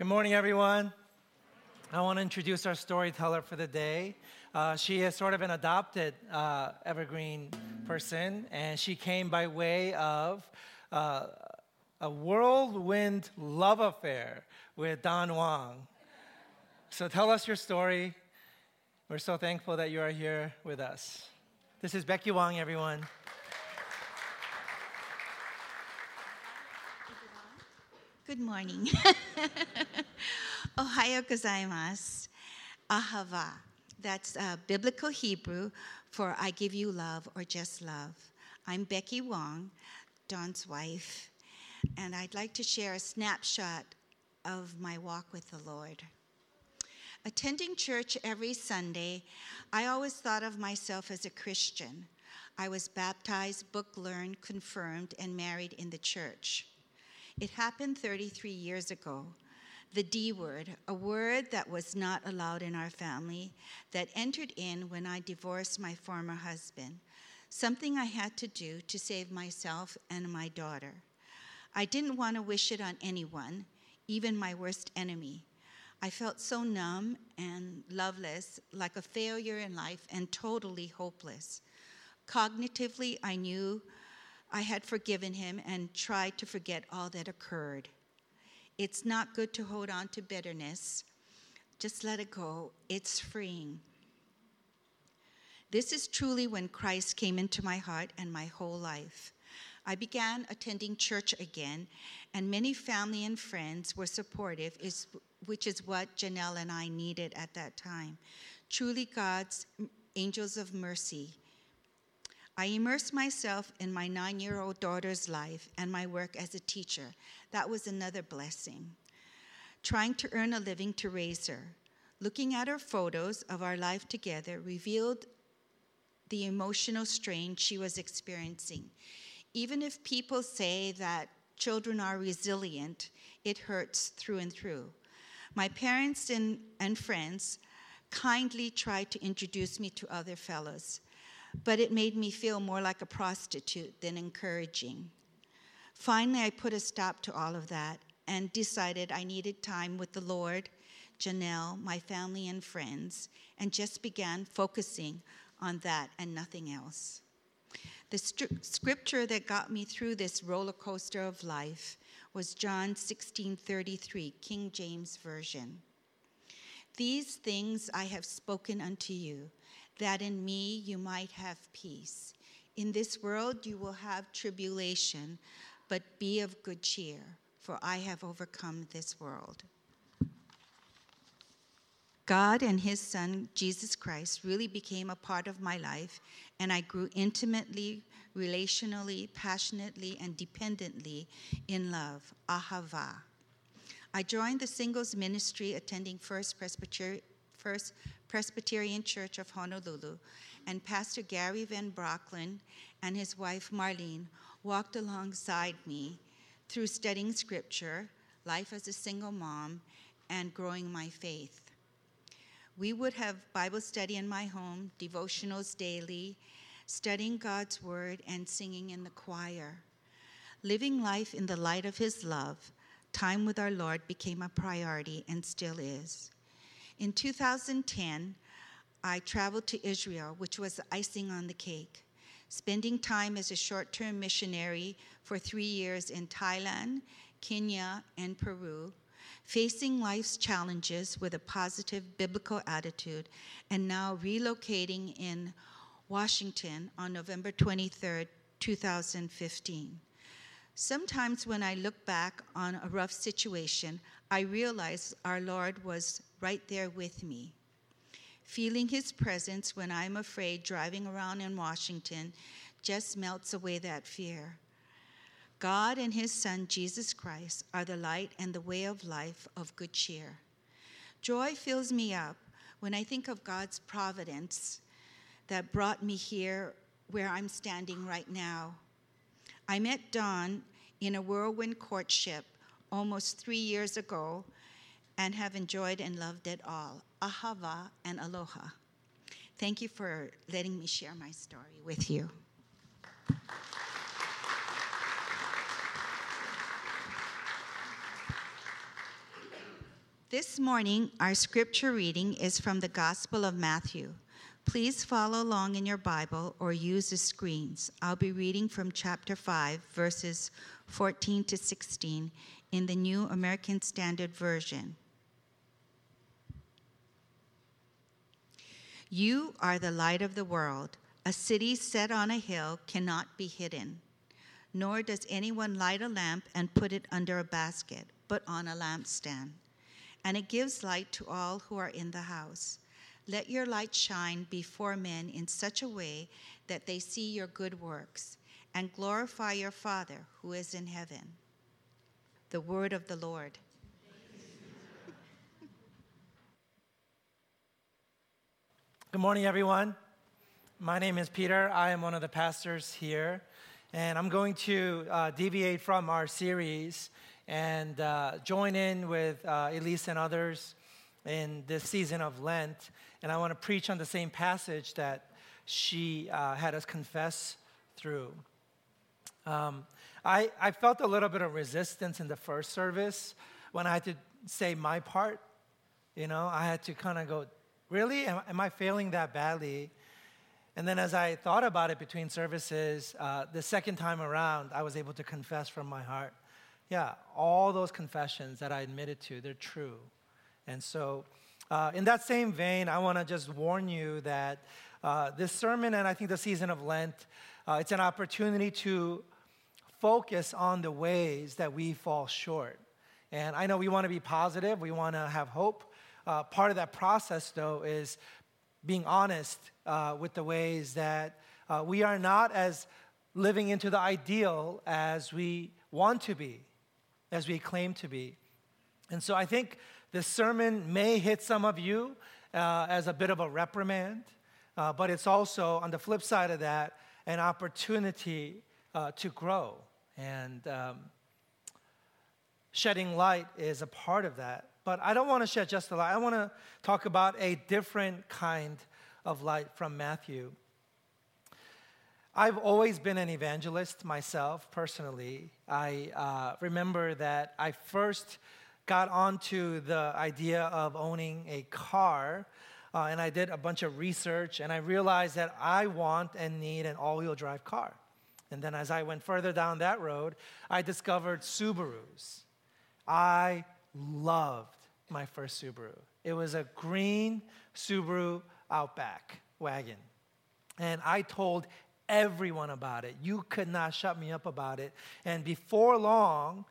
Good morning, everyone. I want to introduce our storyteller for the day. Uh, she is sort of an adopted uh, evergreen person, and she came by way of uh, a whirlwind love affair with Don Wong. So tell us your story. We're so thankful that you are here with us. This is Becky Wong, everyone. Good morning. Ohayo gozaimasu. Ahava. That's uh, biblical Hebrew for I give you love or just love. I'm Becky Wong, Don's wife, and I'd like to share a snapshot of my walk with the Lord. Attending church every Sunday, I always thought of myself as a Christian. I was baptized, book learned, confirmed, and married in the church. It happened 33 years ago. The D word, a word that was not allowed in our family, that entered in when I divorced my former husband, something I had to do to save myself and my daughter. I didn't want to wish it on anyone, even my worst enemy. I felt so numb and loveless, like a failure in life and totally hopeless. Cognitively, I knew I had forgiven him and tried to forget all that occurred. It's not good to hold on to bitterness. Just let it go. It's freeing. This is truly when Christ came into my heart and my whole life. I began attending church again, and many family and friends were supportive, which is what Janelle and I needed at that time. Truly, God's angels of mercy I immersed myself in my nine year old daughter's life and my work as a teacher. That was another blessing. Trying to earn a living to raise her. Looking at her photos of our life together revealed the emotional strain she was experiencing. Even if people say that children are resilient, it hurts through and through. My parents and, and friends kindly tried to introduce me to other fellows but it made me feel more like a prostitute than encouraging. Finally, I put a stop to all of that and decided I needed time with the Lord, Janelle, my family, and friends, and just began focusing on that and nothing else. The scripture that got me through this roller coaster of life was John 16:33, King James Version. These things I have spoken unto you that in me you might have peace. In this world you will have tribulation, but be of good cheer, for I have overcome this world. God and His Son, Jesus Christ, really became a part of my life, and I grew intimately, relationally, passionately, and dependently in love. Ahava. I joined the singles ministry attending First Presbyterian, First Presbyterian Church of Honolulu, and Pastor Gary Van Brocklin and his wife Marlene walked alongside me through studying scripture, life as a single mom, and growing my faith. We would have Bible study in my home, devotionals daily, studying God's word, and singing in the choir. Living life in the light of His love, time with our Lord became a priority and still is. In 2010, I traveled to Israel, which was icing on the cake, spending time as a short term missionary for three years in Thailand, Kenya, and Peru, facing life's challenges with a positive biblical attitude, and now relocating in Washington on November 23, 2015. Sometimes when I look back on a rough situation, I realize our Lord was right there with me. Feeling his presence when I'm afraid driving around in Washington just melts away that fear. God and his Son, Jesus Christ, are the light and the way of life of good cheer. Joy fills me up when I think of God's providence that brought me here where I'm standing right now. I met Don in a whirlwind courtship almost three years ago and have enjoyed and loved it all. Ahava and aloha. Thank you for letting me share my story with you. This morning, our scripture reading is from the Gospel of Matthew. Please follow along in your Bible or use the screens. I'll be reading from chapter 5, verses 14 to 16 in the New American Standard Version. You are the light of the world. A city set on a hill cannot be hidden. Nor does anyone light a lamp and put it under a basket, but on a lampstand and it gives light to all who are in the house. Let your light shine before men in such a way that they see your good works and glorify your Father who is in heaven. The word of the Lord. Good morning, everyone. My name is Peter. I am one of the pastors here, and I'm going to uh, deviate from our series and uh, join in with uh, Elise and others in this season of Lent. And I want to preach on the same passage that she uh, had us confess through. Um, I, I felt a little bit of resistance in the first service when I had to say my part. You know, I had to kind of go, really? Am, am, I failing that badly? And then as I thought about it between services, uh, the second time around, I was able to confess from my heart yeah, all those confessions that I admitted to, they're true. And so, uh, in that same vein, I want to just warn you that uh, this sermon and I think the season of Lent, uh, it's an opportunity to focus on the ways that we fall short. And I know we want to be positive, we want to have hope. Uh, part of that process, though, is being honest uh, with the ways that uh, we are not as living into the ideal as we want to be as we claim to be. And so I think this sermon may hit some of you uh, as a bit of a reprimand, uh, but it's also, on the flip side of that, an opportunity uh, to grow. And um, shedding light is a part of that. But I don't want to shed just the light, I want to talk about a different kind of light from Matthew. I've always been an evangelist myself, personally. I uh, remember that I first got onto the idea of owning a car, uh, and I did a bunch of research, and I realized that I want and need an all wheel drive car. And then as I went further down that road, I discovered Subarus. I loved my first Subaru. It was a green Subaru Outback wagon. And I told everyone about it. You could not shut me up about it. And before long,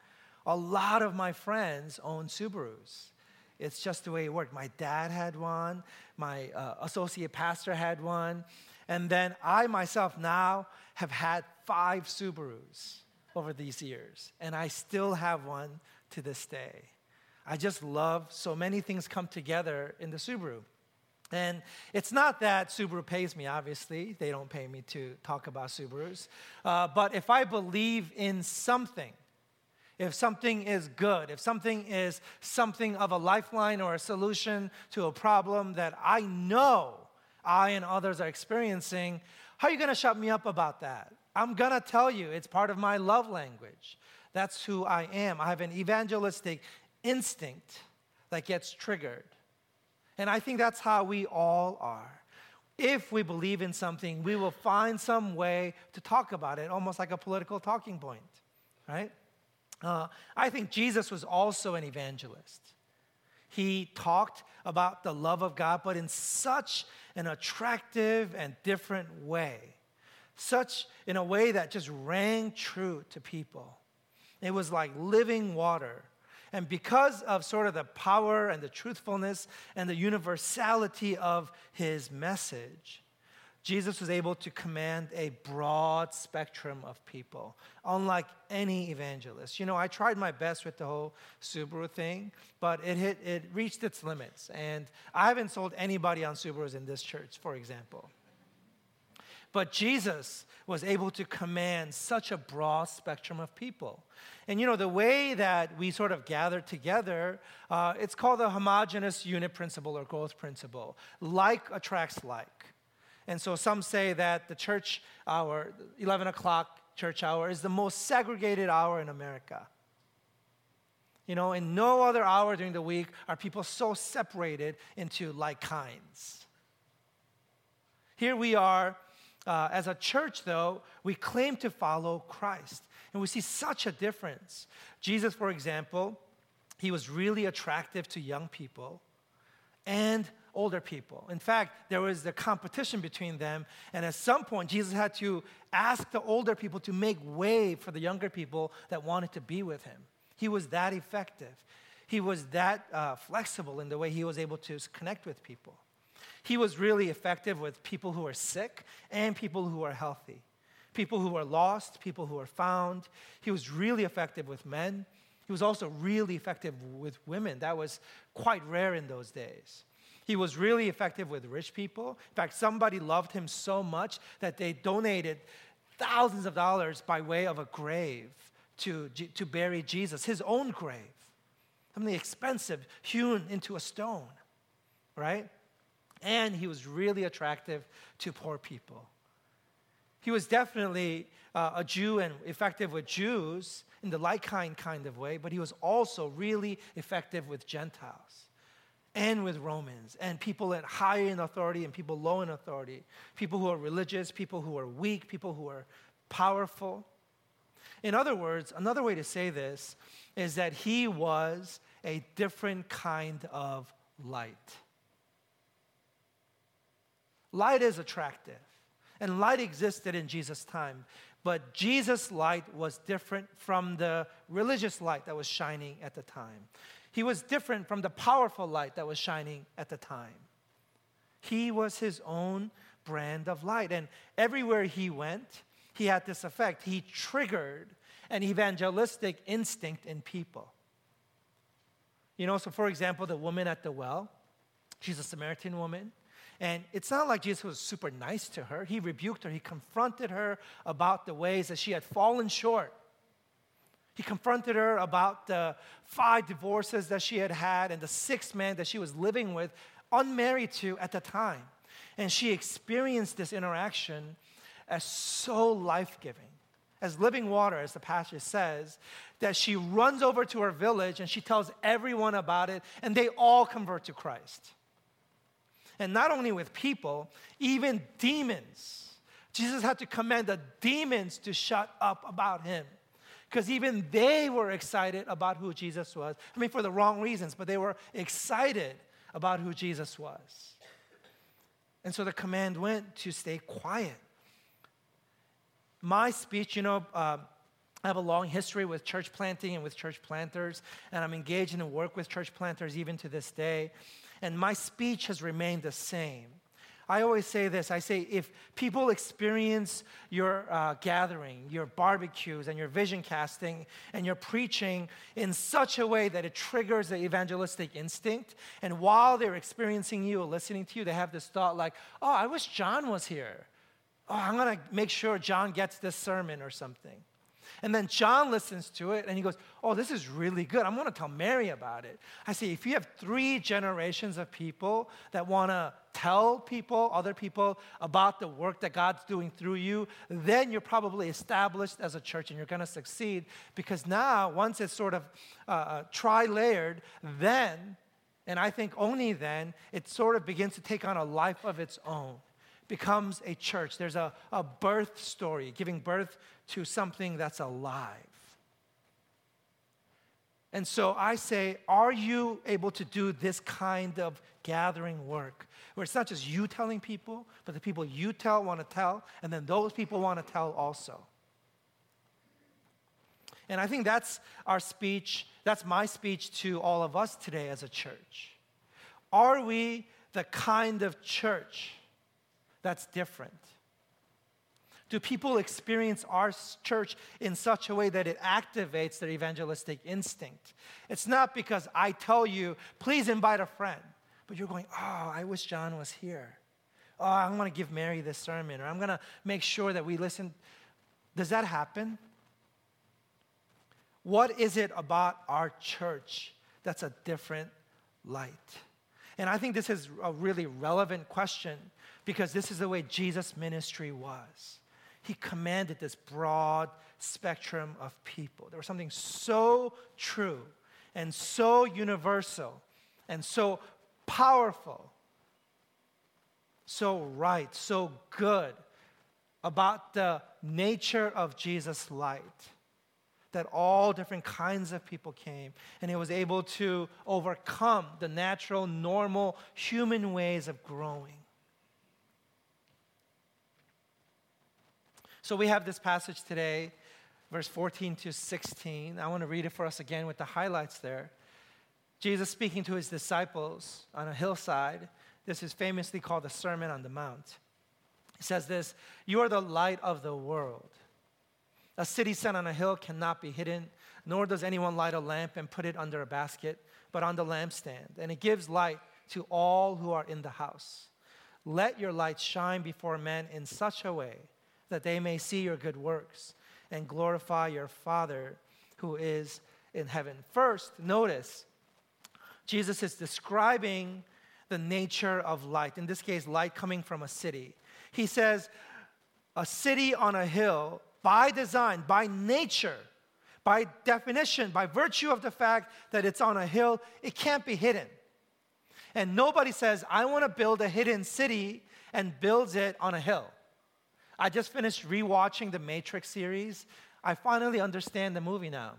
a lot of my friends owned Subarus. It's just the way it worked. My dad had one, my uh, associate pastor had one, and then I myself now have had five Subarus over these years, and I still have one to this day. I just love so many things come together in the Subaru. And it's not that Subaru pays me, obviously. They don't pay me to talk about Subarus. Uh, but if I believe in something, if something is good, if something is something of a lifeline or a solution to a problem that I know I and others are experiencing, how are you going to shut me up about that? I'm going to tell you, it's part of my love language. That's who I am. I have an evangelistic instinct that gets triggered. And I think that's how we all are. If we believe in something, we will find some way to talk about it, almost like a political talking point, right? Uh, I think Jesus was also an evangelist. He talked about the love of God, but in such an attractive and different way, such in a way that just rang true to people. It was like living water and because of sort of the power and the truthfulness and the universality of his message, Jesus was able to command a broad spectrum of people, unlike any evangelist. You know, I tried my best with the whole Subaru thing, but it, hit, it reached its limits. And I haven't sold anybody on Subarus in this church, for example. But Jesus was able to command such a broad spectrum of people. And you know, the way that we sort of gather together, uh, it's called the homogenous unit principle or growth principle. Like attracts like. And so some say that the church hour, 11 o'clock church hour, is the most segregated hour in America. You know, in no other hour during the week are people so separated into like kinds. Here we are uh, as a church, though, we claim to follow Christ. And we see such a difference. Jesus, for example, he was really attractive to young people and older people. In fact, there was the competition between them. And at some point, Jesus had to ask the older people to make way for the younger people that wanted to be with him. He was that effective. He was that uh, flexible in the way he was able to connect with people. He was really effective with people who are sick and people who are healthy, people who are lost, people who are found. He was really effective with men. He was also really effective with women. That was quite rare in those days. He was really effective with rich people. In fact, somebody loved him so much that they donated thousands of dollars by way of a grave to, to bury Jesus, his own grave. Something expensive hewn into a stone, right? And he was really attractive to poor people. He was definitely uh, a Jew and effective with Jews in the like kind kind of way, but he was also really effective with Gentiles and with Romans and people in high in authority and people low in authority, people who are religious, people who are weak, people who are powerful. In other words, another way to say this is that he was a different kind of light. Light is attractive, and light existed in Jesus' time. But Jesus' light was different from the religious light that was shining at the time. He was different from the powerful light that was shining at the time. He was his own brand of light. And everywhere he went, he had this effect. He triggered an evangelistic instinct in people. You know, so for example, the woman at the well, she's a Samaritan woman. And it's not like Jesus was super nice to her. He rebuked her, he confronted her about the ways that she had fallen short. He confronted her about the five divorces that she had had and the sixth man that she was living with, unmarried to at the time. And she experienced this interaction as so life giving, as living water, as the passage says, that she runs over to her village and she tells everyone about it, and they all convert to Christ. And not only with people, even demons. Jesus had to command the demons to shut up about him because even they were excited about who Jesus was. I mean, for the wrong reasons, but they were excited about who Jesus was. And so the command went to stay quiet. My speech, you know, uh, I have a long history with church planting and with church planters, and I'm engaged in work with church planters even to this day and my speech has remained the same. I always say this I say, if people experience your uh, gathering, your barbecues, and your vision casting, and your preaching in such a way that it triggers the evangelistic instinct, and while they're experiencing you listening to you, they have this thought like, oh, I wish John was here. Oh, I'm gonna make sure John gets this sermon or something. And then John listens to it and he goes, Oh, this is really good. I'm going to tell Mary about it. I say, if you have three generations of people that want to tell people, other people, about the work that God's doing through you, then you're probably established as a church and you're going to succeed because now, once it's sort of uh, uh tri layered, then, and I think only then, it sort of begins to take on a life of its own becomes a church. There's a, a birth story, giving birth to something that's alive. And so I say, are you able to do this kind of gathering work? Where it's not just you telling people, but the people you tell want to tell, and then those people want to tell also. And I think that's our speech, that's my speech to all of us today as a church. Are we the kind of church that's different? Do people experience our church in such a way that it activates their evangelistic instinct? It's not because I tell you, please invite a friend, but you're going, oh, I wish John was here. Oh, I'm going to give Mary this sermon, or I'm going to make sure that we listen. Does that happen? What is it about our church that's a different light? And I think this is a really relevant question because this is the way Jesus' ministry was. He commanded this broad spectrum of people. There was something so true and so universal and so powerful, so right, so good about the nature of Jesus' light that all different kinds of people came and he was able to overcome the natural, normal human ways of growing. So we have this passage today, verse 14 to 16. I want to read it for us again with the highlights there. Jesus speaking to his disciples on a hillside. This is famously called the Sermon on the Mount. He says this You are the light of the world. A city set on a hill cannot be hidden, nor does anyone light a lamp and put it under a basket, but on the lampstand, and it gives light to all who are in the house. Let your light shine before men in such a way that they may see your good works and glorify your Father who is in heaven. First, notice Jesus is describing the nature of light. In this case, light coming from a city. He says, a city on a hill by design, by nature, by definition, by virtue of the fact that it's on a hill, it can't be hidden. And nobody says, I want to build a hidden city and builds it on a hill. I just finished rewatching the Matrix series. I finally understand the movie now.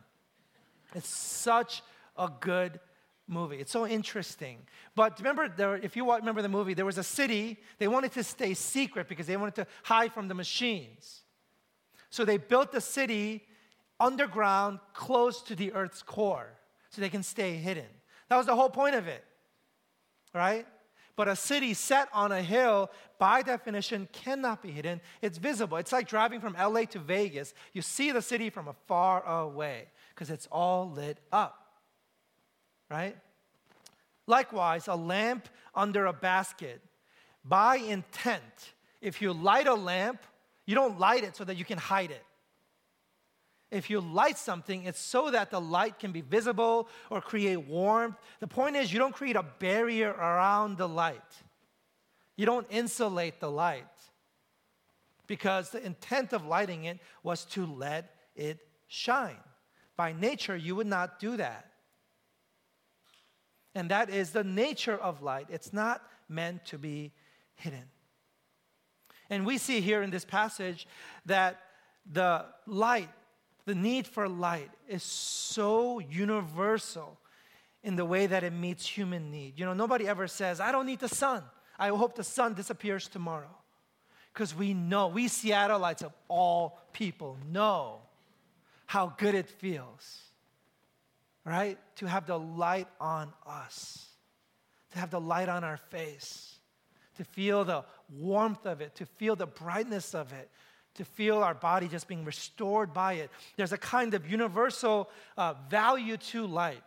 It's such a good movie. It's so interesting. But remember, there, if you remember the movie, there was a city, they wanted to stay secret because they wanted to hide from the machines. So they built the city underground close to the earth's core so they can stay hidden. That was the whole point of it, right? But a city set on a hill, by definition, cannot be hidden. It's visible. It's like driving from LA to Vegas. You see the city from afar away because it's all lit up, right? Likewise, a lamp under a basket, by intent, if you light a lamp, you don't light it so that you can hide it. If you light something, it's so that the light can be visible or create warmth. The point is, you don't create a barrier around the light, you don't insulate the light. Because the intent of lighting it was to let it shine. By nature, you would not do that. And that is the nature of light. It's not meant to be hidden. And we see here in this passage that the light, the need for light, is so universal in the way that it meets human need. You know, nobody ever says, I don't need the sun. I hope the sun disappears tomorrow. Because we know, we Seattleites of all people know how good it feels, right? To have the light on us, to have the light on our face, to feel the warmth of it, to feel the brightness of it, to feel our body just being restored by it. There's a kind of universal uh, value to light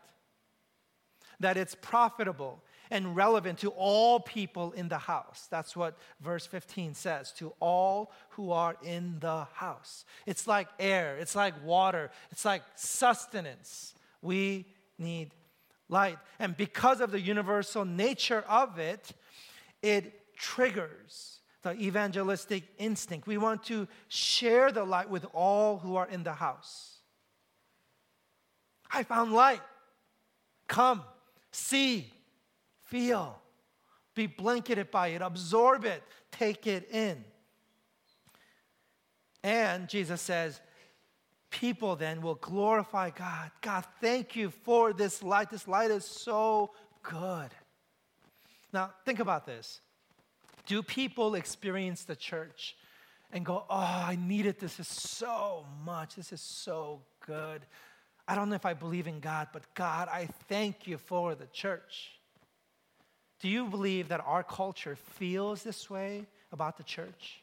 that it's profitable and relevant to all people in the house. That's what verse 15 says to all who are in the house. It's like air, it's like water, it's like sustenance. We need light. And because of the universal nature of it, it triggers the evangelistic instinct. We want to share the light with all who are in the house. I found light. Come, see, feel, be blanketed by it, absorb it, take it in. And Jesus says, people then will glorify God. God, thank you for this light. This light is so good. Now, think about this. Do people experience the church and go, Oh, I need it. this is so much. This is so good. I don't know if I believe in God, but God, I thank you for the church. Do you believe that our culture feels this way about the church?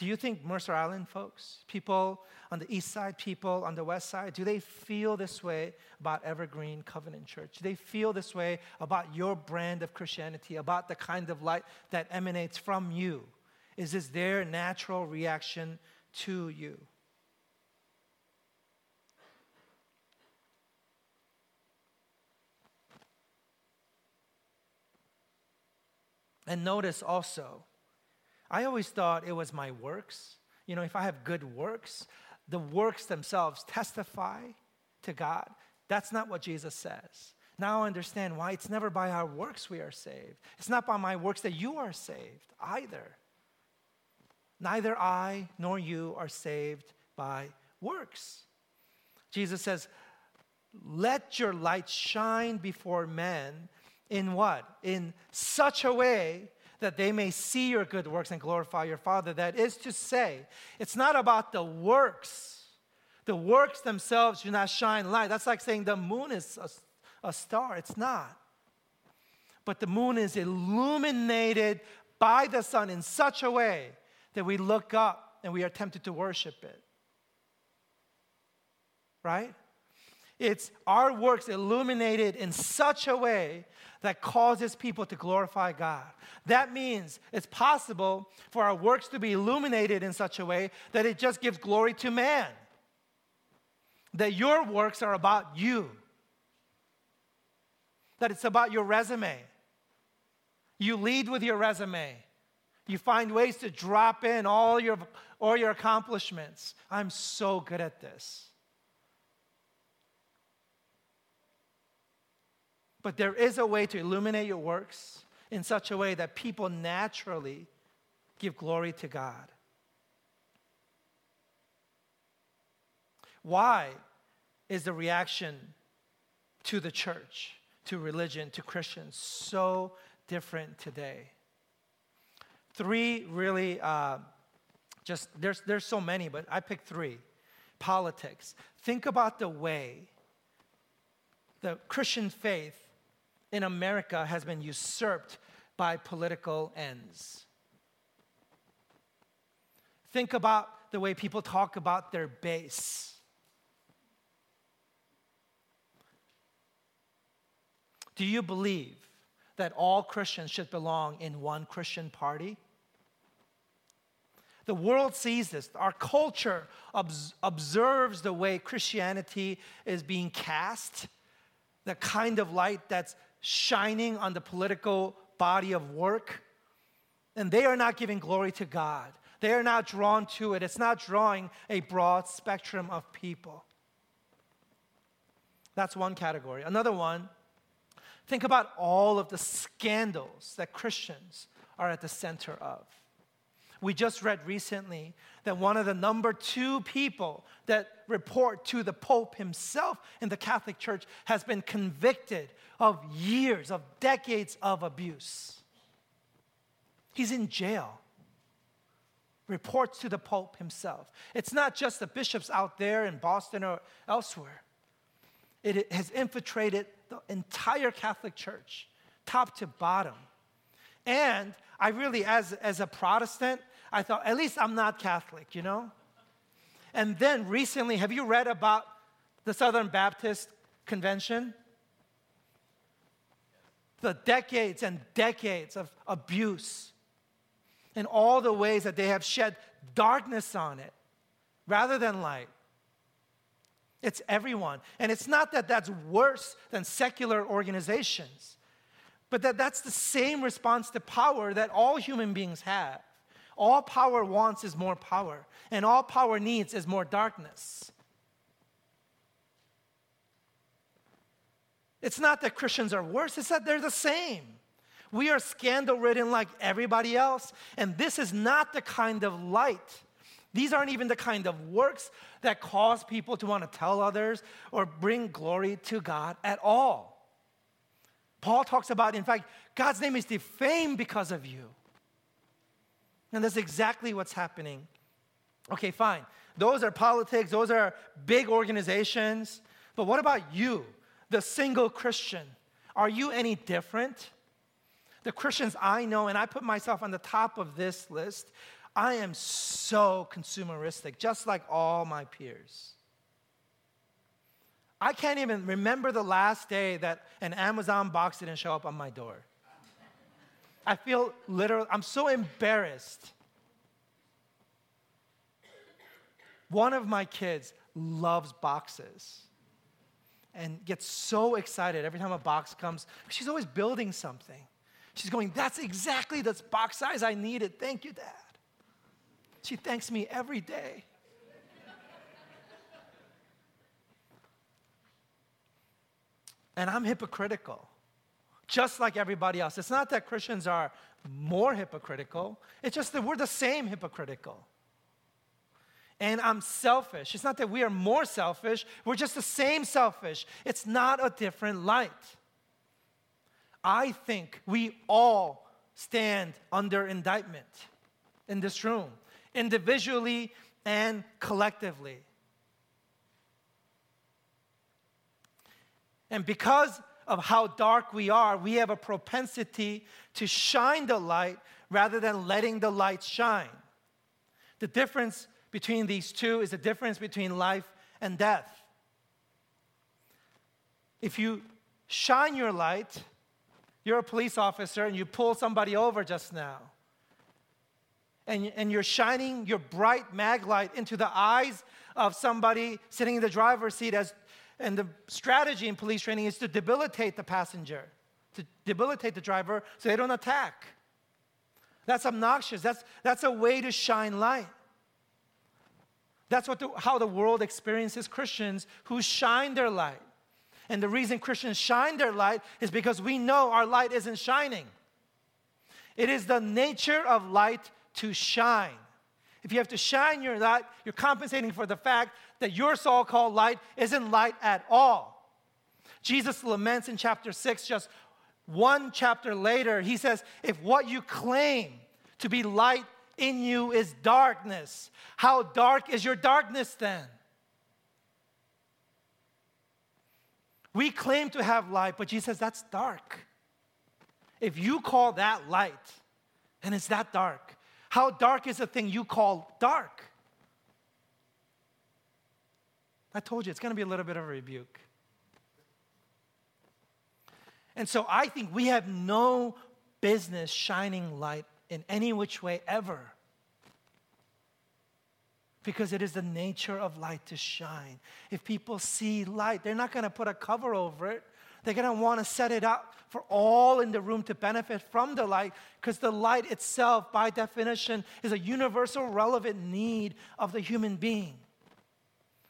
Do you think Mercer Island folks, people on the east side, people on the west side, do they feel this way about Evergreen Covenant Church? Do they feel this way about your brand of Christianity, about the kind of light that emanates from you? Is this their natural reaction to you? And notice also, I always thought it was my works. You know, if I have good works, the works themselves testify to God. That's not what Jesus says. Now I understand why it's never by our works we are saved. It's not by my works that you are saved either. Neither I nor you are saved by works. Jesus says, Let your light shine before men in what? In such a way that they may see your good works and glorify your Father. That is to say, it's not about the works. The works themselves do not shine light. That's like saying the moon is a, a star. It's not. But the moon is illuminated by the sun in such a way that we look up and we are tempted to worship it. Right? It's our works illuminated in such a way that causes people to glorify God. That means it's possible for our works to be illuminated in such a way that it just gives glory to man. That your works are about you, that it's about your resume. You lead with your resume. You find ways to drop in all your, all your accomplishments. I'm so good at this. But there is a way to illuminate your works in such a way that people naturally give glory to God. Why is the reaction to the church, to religion, to Christians so different today? Three really, uh, just there's, there's so many, but I picked three. Politics. Think about the way the Christian faith in America has been usurped by political ends. Think about the way people talk about their base. Do you believe that all Christians should belong in one Christian party? The world sees this. Our culture obs- observes the way Christianity is being cast, the kind of light that's shining on the political body of work, and they are not giving glory to God. They are not drawn to it. It's not drawing a broad spectrum of people. That's one category. Another one, think about all of the scandals that Christians are at the center of. We just read recently that one of the number two people that report to the Pope himself in the Catholic Church has been convicted of years, of decades of abuse. He's in jail. Reports to the Pope himself. It's not just the bishops out there in Boston or elsewhere, it has infiltrated the entire Catholic Church, top to bottom. And I really, as, as a Protestant, I thought, at least I'm not Catholic, you know? And then recently, have you read about the Southern Baptist Convention? The decades and decades of abuse and all the ways that they have shed darkness on it rather than light. It's everyone. And it's not that that's worse than secular organizations, but that that's the same response to power that all human beings have. All power wants is more power, and all power needs is more darkness. It's not that Christians are worse, it's that they're the same. We are scandal ridden like everybody else, and this is not the kind of light. These aren't even the kind of works that cause people to want to tell others or bring glory to God at all. Paul talks about, in fact, God's name is defamed because of you. And that's exactly what's happening. Okay, fine. Those are politics, those are big organizations. But what about you, the single Christian? Are you any different? The Christians I know, and I put myself on the top of this list, I am so consumeristic, just like all my peers. I can't even remember the last day that an Amazon box didn't show up on my door. I feel literally, I'm so embarrassed. One of my kids loves boxes and gets so excited every time a box comes. She's always building something. She's going, That's exactly the box size I needed. Thank you, Dad. She thanks me every day. and I'm hypocritical, just like everybody else. It's not that Christians are more hypocritical, it's just that we're the same hypocritical. And I'm selfish. It's not that we are more selfish, we're just the same selfish. It's not a different light. I think we all stand under indictment in this room, individually and collectively. And because of how dark we are, we have a propensity to shine the light rather than letting the light shine. The difference between these two is the difference between life and death. If you shine your light, you're a police officer and you pull somebody over just now. And, and you're shining your bright mag light into the eyes of somebody sitting in the driver's seat as and the strategy in police training is to debilitate the passenger, to debilitate the driver so they don't attack. That's obnoxious. That's, that's a way to shine light. That's what the, how the world experiences Christians who shine their light. And the reason Christians shine their light is because we know our light isn't shining. It is the nature of light to shine. If you have to shine your light, you're compensating for the fact that your so called light isn't light at all. Jesus laments in chapter 6, just one chapter later. He says, If what you claim to be light in you is darkness, how dark is your darkness then? We claim to have light, but Jesus says that's dark. If you call that light, and it's that dark, how dark is the thing you call dark? I told you it's going to be a little bit of a rebuke. And so I think we have no business shining light in any which way ever because it is the nature of light to shine. If people see light, they're not going to put a cover over it. They're going to want to set it up for all in the room to benefit from the light because the light itself, by definition, is a universal relevant need of the human being.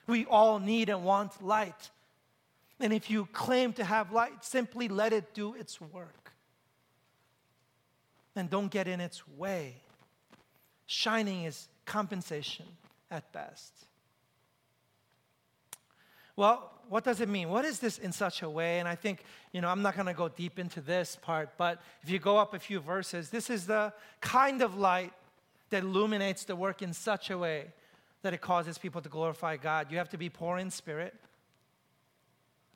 We all need and want light. And if you claim to have light, simply let it do its work. And don't get in its way. Shining is compensation at best. Well, what does it mean? What is this in such a way? And I think, you know, I'm not going to go deep into this part, but if you go up a few verses, this is the kind of light that illuminates the work in such a way that it causes people to glorify God. You have to be poor in spirit.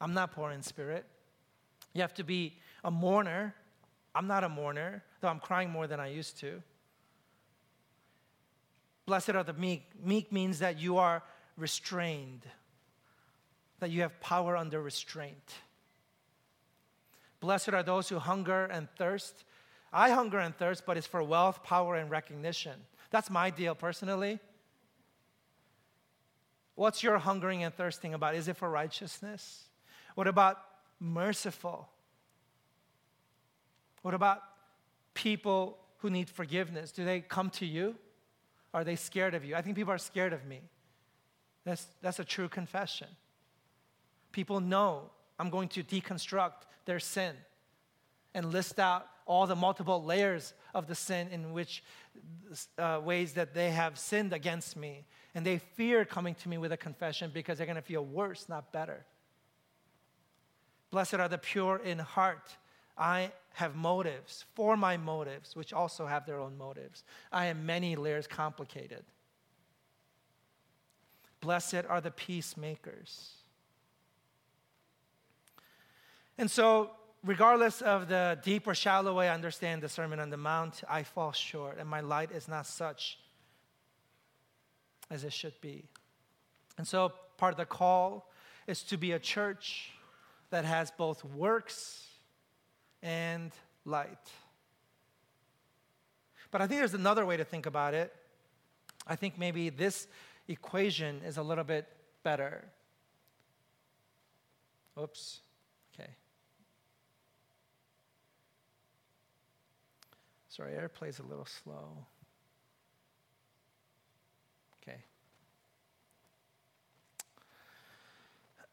I'm not poor in spirit. You have to be a mourner. I'm not a mourner, though I'm crying more than I used to. Blessed are the meek. Meek means that you are restrained, that you have power under restraint. Blessed are those who hunger and thirst. I hunger and thirst, but it's for wealth, power, and recognition. That's my deal personally. What's your hungering and thirsting about? Is it for righteousness? What about merciful? What about people who need forgiveness? Do they come to you? Are they scared of you? I think people are scared of me. That's, that's a true confession. People know I'm going to deconstruct their sin and list out all the multiple layers of the sin in which uh, ways that they have sinned against me. And they fear coming to me with a confession because they're going to feel worse, not better. Blessed are the pure in heart. I have motives for my motives, which also have their own motives. I am many layers complicated. Blessed are the peacemakers. And so, regardless of the deep or shallow way I understand the Sermon on the Mount, I fall short, and my light is not such as it should be. And so, part of the call is to be a church that has both works and light. But I think there's another way to think about it. I think maybe this equation is a little bit better. Oops. Okay. Sorry, airplay's a little slow. Okay.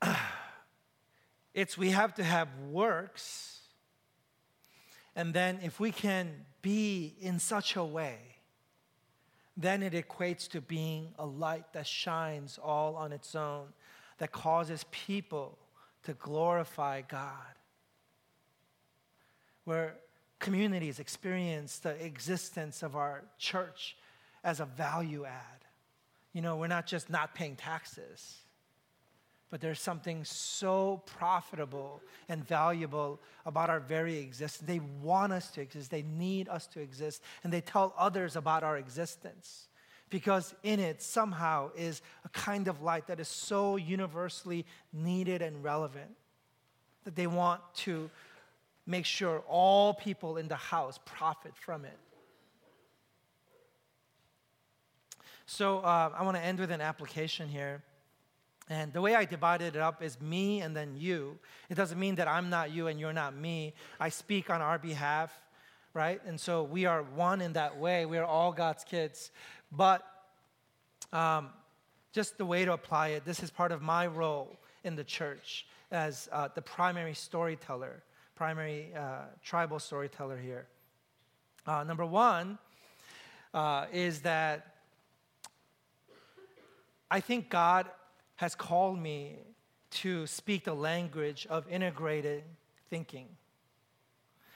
It's we have to have works. And then if we can be in such a way, then it equates to being a light that shines all on its own, that causes people to glorify God. Where communities experience the existence of our church as a value add. You know, we're not just not paying taxes, but there's something so profitable and valuable about our very existence. They want us to exist, they need us to exist, and they tell others about our existence because in it somehow is a kind of light that is so universally needed and relevant that they want to make sure all people in the house profit from it. So uh, I want to end with an application here. And the way I divided it up is me and then you. It doesn't mean that I'm not you and you're not me. I speak on our behalf, right? And so we are one in that way. We are all God's kids. But um, just the way to apply it, this is part of my role in the church as uh, the primary storyteller primary uh, tribal storyteller here. Uh, number one uh, is that I think God has called me to speak the language of integrated thinking.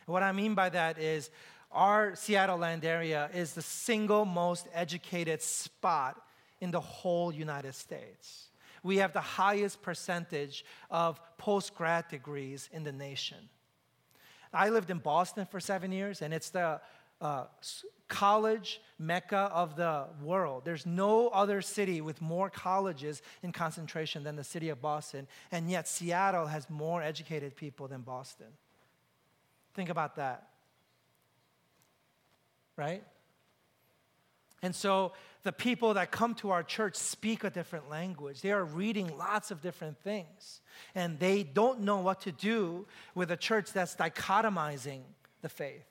What I mean by that is our Seattle land area is the single most educated spot in the whole United States. We have the highest percentage of post grad degrees in the nation. I lived in Boston for seven years, and it's the uh, college mecca of the world. There's no other city with more colleges in concentration than the city of Boston, and yet Seattle has more educated people than Boston. Think about that. Right? And so the people that come to our church speak a different language. They are reading lots of different things. And they don't know what to do with a church that's dichotomizing the faith.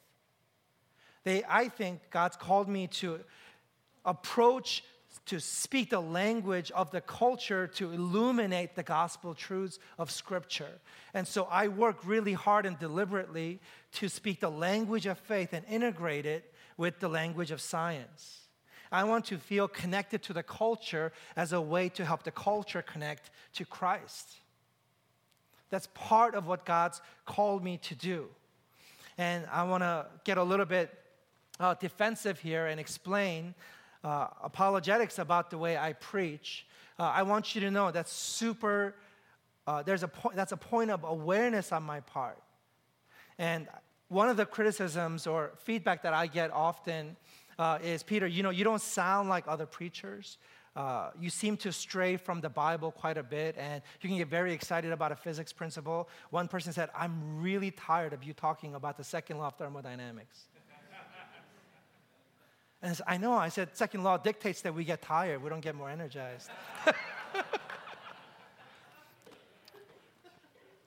They, I think God's called me to approach, to speak the language of the culture to illuminate the gospel truths of Scripture. And so I work really hard and deliberately to speak the language of faith and integrate it with the language of science. I want to feel connected to the culture as a way to help the culture connect to Christ. That's part of what God's called me to do. And I want to get a little bit uh, defensive here and explain uh, apologetics about the way I preach. Uh, I want you to know that's super, uh, there's a point, that's a point of awareness on my part. And one of the criticisms or feedback that I get often uh, is Peter, you know, you don't sound like other preachers. Uh, you seem to stray from the Bible quite a bit, and you can get very excited about a physics principle. One person said, I'm really tired of you talking about the second law of thermodynamics. and I, know, I said, second law dictates that we get tired, we don't get more energized.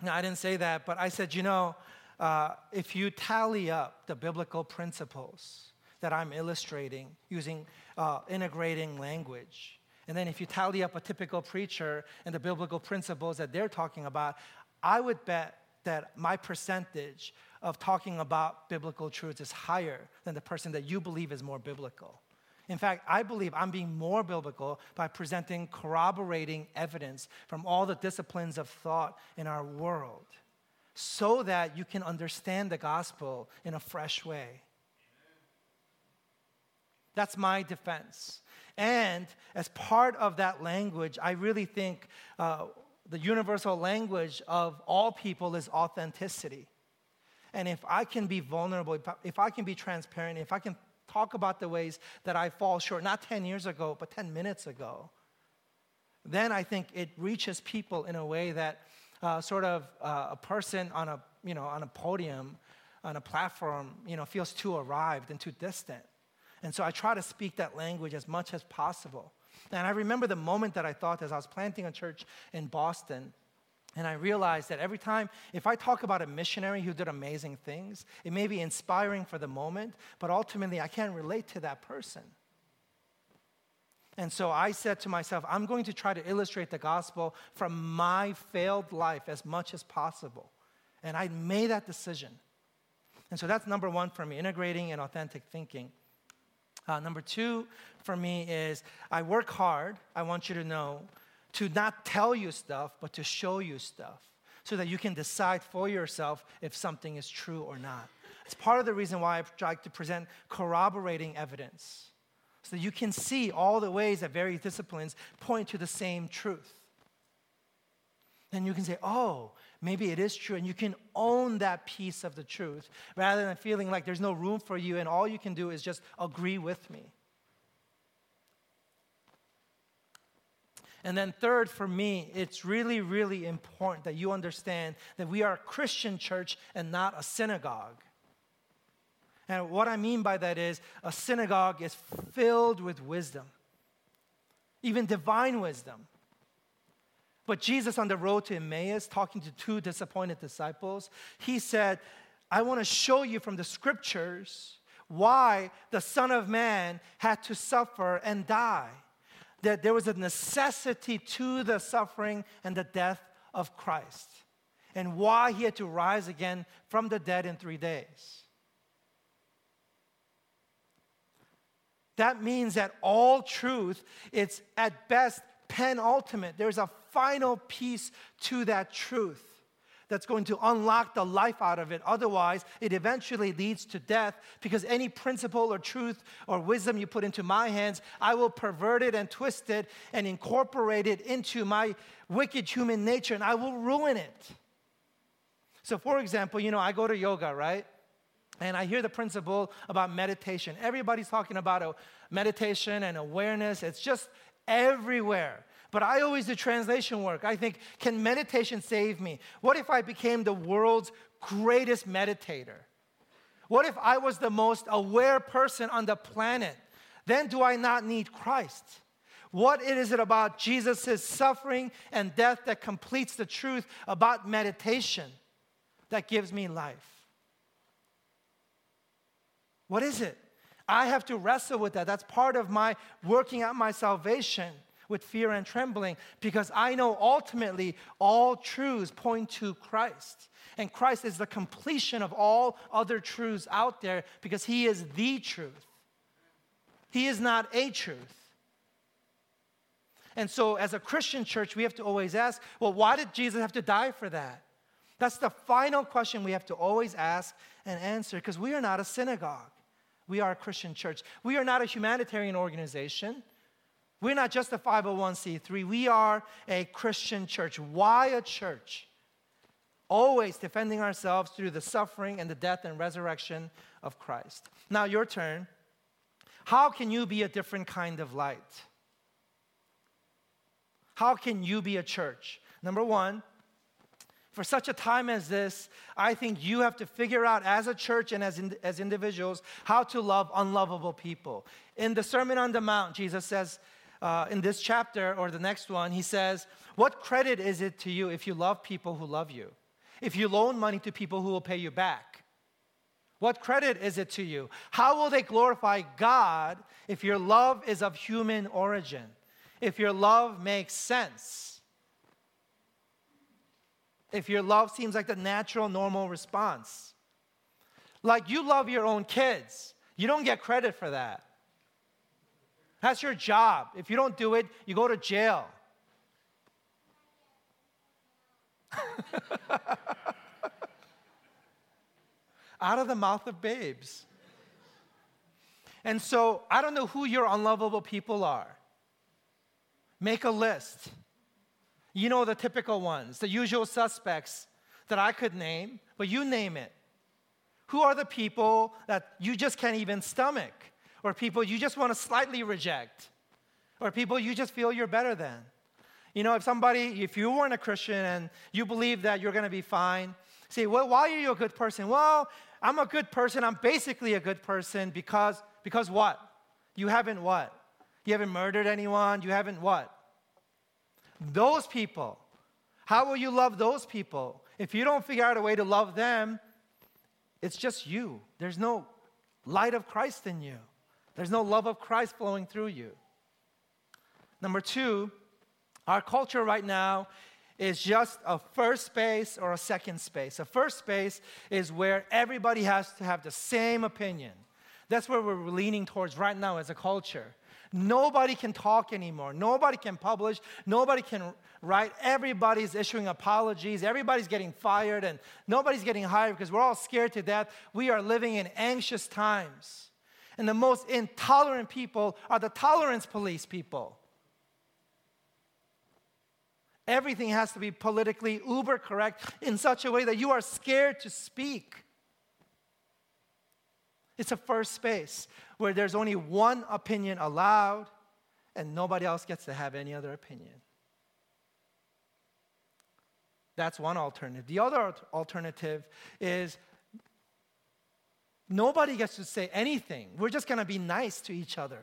no, I didn't say that, but I said, you know, uh, if you tally up the biblical principles, that I'm illustrating using uh, integrating language. And then if you tally up a typical preacher and the biblical principles that they're talking about, I would bet that my percentage of talking about biblical truths is higher than the person that you believe is more biblical. In fact, I believe I'm being more biblical by presenting corroborating evidence from all the disciplines of thought in our world so that you can understand the gospel in a fresh way. That's my defense. And as part of that language, I really think uh, the universal language of all people is authenticity. And if I can be vulnerable, if I can be transparent, if I can talk about the ways that I fall short, not 10 years ago, but 10 minutes ago, then I think it reaches people in a way that uh, sort of uh, a person on a, you know, on a podium, on a platform, you know, feels too arrived and too distant. And so I try to speak that language as much as possible. And I remember the moment that I thought as I was planting a church in Boston, and I realized that every time, if I talk about a missionary who did amazing things, it may be inspiring for the moment, but ultimately I can't relate to that person. And so I said to myself, I'm going to try to illustrate the gospel from my failed life as much as possible. And I made that decision. And so that's number one for me integrating and authentic thinking. Uh, number two for me is I work hard, I want you to know, to not tell you stuff, but to show you stuff so that you can decide for yourself if something is true or not. It's part of the reason why I try to present corroborating evidence so that you can see all the ways that various disciplines point to the same truth. Then you can say, oh, maybe it is true, and you can own that piece of the truth rather than feeling like there's no room for you and all you can do is just agree with me. And then, third, for me, it's really, really important that you understand that we are a Christian church and not a synagogue. And what I mean by that is a synagogue is filled with wisdom, even divine wisdom. But Jesus, on the road to Emmaus, talking to two disappointed disciples, he said, I want to show you from the scriptures why the Son of Man had to suffer and die. That there was a necessity to the suffering and the death of Christ, and why he had to rise again from the dead in three days. That means that all truth, it's at best penultimate. There's a final piece to that truth that's going to unlock the life out of it. Otherwise, it eventually leads to death because any principle or truth or wisdom you put into my hands, I will pervert it and twist it and incorporate it into my wicked human nature and I will ruin it. So, for example, you know, I go to yoga, right? And I hear the principle about meditation. Everybody's talking about meditation and awareness. It's just everywhere. But I always do translation work. I think, can meditation save me? What if I became the world's greatest meditator? What if I was the most aware person on the planet? Then do I not need Christ? What is it about Jesus' suffering and death that completes the truth about meditation that gives me life? What is it? I have to wrestle with that. That's part of my working out my salvation with fear and trembling because I know ultimately all truths point to Christ. And Christ is the completion of all other truths out there because He is the truth. He is not a truth. And so, as a Christian church, we have to always ask well, why did Jesus have to die for that? That's the final question we have to always ask and answer because we are not a synagogue. We are a Christian church. We are not a humanitarian organization. We're not just a 501c3. We are a Christian church. Why a church? Always defending ourselves through the suffering and the death and resurrection of Christ. Now, your turn. How can you be a different kind of light? How can you be a church? Number one, for such a time as this, I think you have to figure out as a church and as, in, as individuals how to love unlovable people. In the Sermon on the Mount, Jesus says, uh, in this chapter or the next one, he says, What credit is it to you if you love people who love you? If you loan money to people who will pay you back? What credit is it to you? How will they glorify God if your love is of human origin? If your love makes sense? If your love seems like the natural, normal response. Like you love your own kids, you don't get credit for that. That's your job. If you don't do it, you go to jail. Out of the mouth of babes. And so I don't know who your unlovable people are. Make a list. You know the typical ones, the usual suspects that I could name, but you name it. Who are the people that you just can't even stomach? Or people you just want to slightly reject? Or people you just feel you're better than? You know, if somebody, if you weren't a Christian and you believe that you're going to be fine, say, well, why are you a good person? Well, I'm a good person. I'm basically a good person because, because what? You haven't what? You haven't murdered anyone. You haven't what? Those people, how will you love those people? If you don't figure out a way to love them, it's just you. There's no light of Christ in you, there's no love of Christ flowing through you. Number two, our culture right now is just a first space or a second space. A first space is where everybody has to have the same opinion. That's where we're leaning towards right now as a culture. Nobody can talk anymore. Nobody can publish. Nobody can write. Everybody's issuing apologies. Everybody's getting fired and nobody's getting hired because we're all scared to death. We are living in anxious times. And the most intolerant people are the tolerance police people. Everything has to be politically uber correct in such a way that you are scared to speak. It's a first space where there's only one opinion allowed and nobody else gets to have any other opinion. That's one alternative. The other alternative is nobody gets to say anything. We're just going to be nice to each other.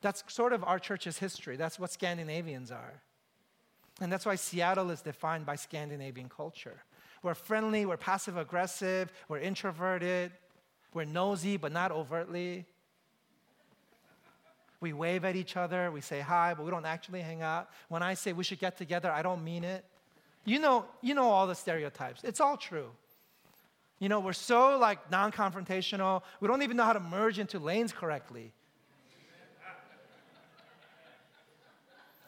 That's sort of our church's history. That's what Scandinavians are. And that's why Seattle is defined by Scandinavian culture. We're friendly, we're passive aggressive, we're introverted, we're nosy, but not overtly. We wave at each other, we say hi, but we don't actually hang out. When I say we should get together, I don't mean it. You know, you know all the stereotypes. It's all true. You know, we're so like non-confrontational. We don't even know how to merge into lanes correctly.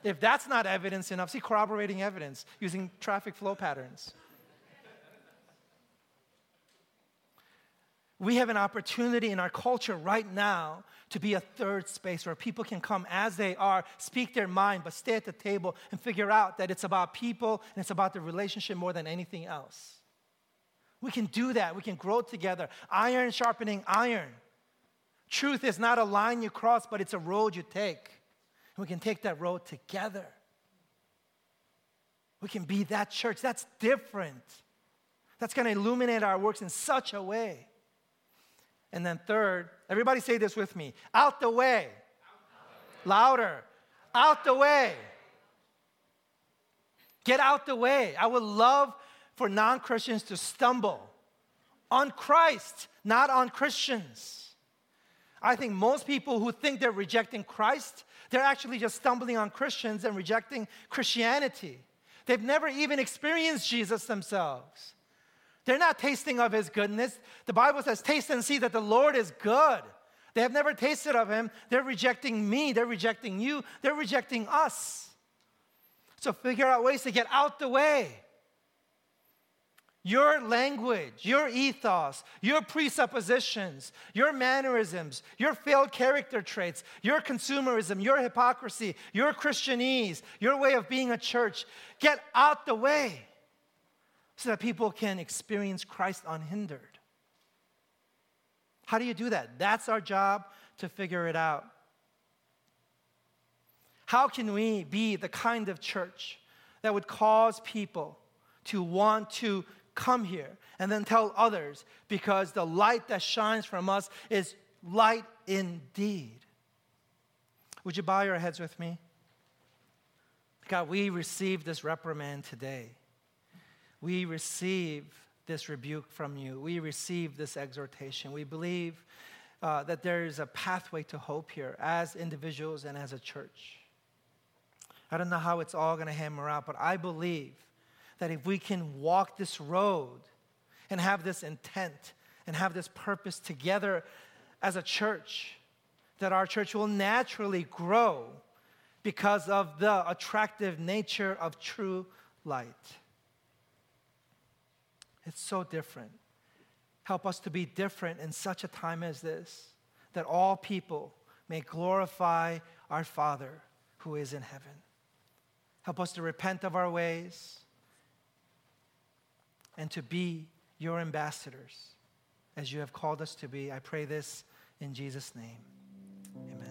If that's not evidence enough, see corroborating evidence using traffic flow patterns. We have an opportunity in our culture right now to be a third space where people can come as they are, speak their mind, but stay at the table and figure out that it's about people and it's about the relationship more than anything else. We can do that. We can grow together. Iron sharpening iron. Truth is not a line you cross, but it's a road you take. And we can take that road together. We can be that church. That's different. That's going to illuminate our works in such a way. And then, third, everybody say this with me out the way. Louder. Out the way. Get out the way. I would love for non Christians to stumble on Christ, not on Christians. I think most people who think they're rejecting Christ, they're actually just stumbling on Christians and rejecting Christianity. They've never even experienced Jesus themselves. They're not tasting of his goodness. The Bible says, Taste and see that the Lord is good. They have never tasted of him. They're rejecting me. They're rejecting you. They're rejecting us. So figure out ways to get out the way. Your language, your ethos, your presuppositions, your mannerisms, your failed character traits, your consumerism, your hypocrisy, your Christianese, your way of being a church, get out the way so that people can experience Christ unhindered. How do you do that? That's our job to figure it out. How can we be the kind of church that would cause people to want to come here and then tell others because the light that shines from us is light indeed? Would you bow your heads with me? God, we receive this reprimand today we receive this rebuke from you. We receive this exhortation. We believe uh, that there is a pathway to hope here as individuals and as a church. I don't know how it's all going to hammer out, but I believe that if we can walk this road and have this intent and have this purpose together as a church, that our church will naturally grow because of the attractive nature of true light. It's so different. Help us to be different in such a time as this, that all people may glorify our Father who is in heaven. Help us to repent of our ways and to be your ambassadors as you have called us to be. I pray this in Jesus' name. Amen.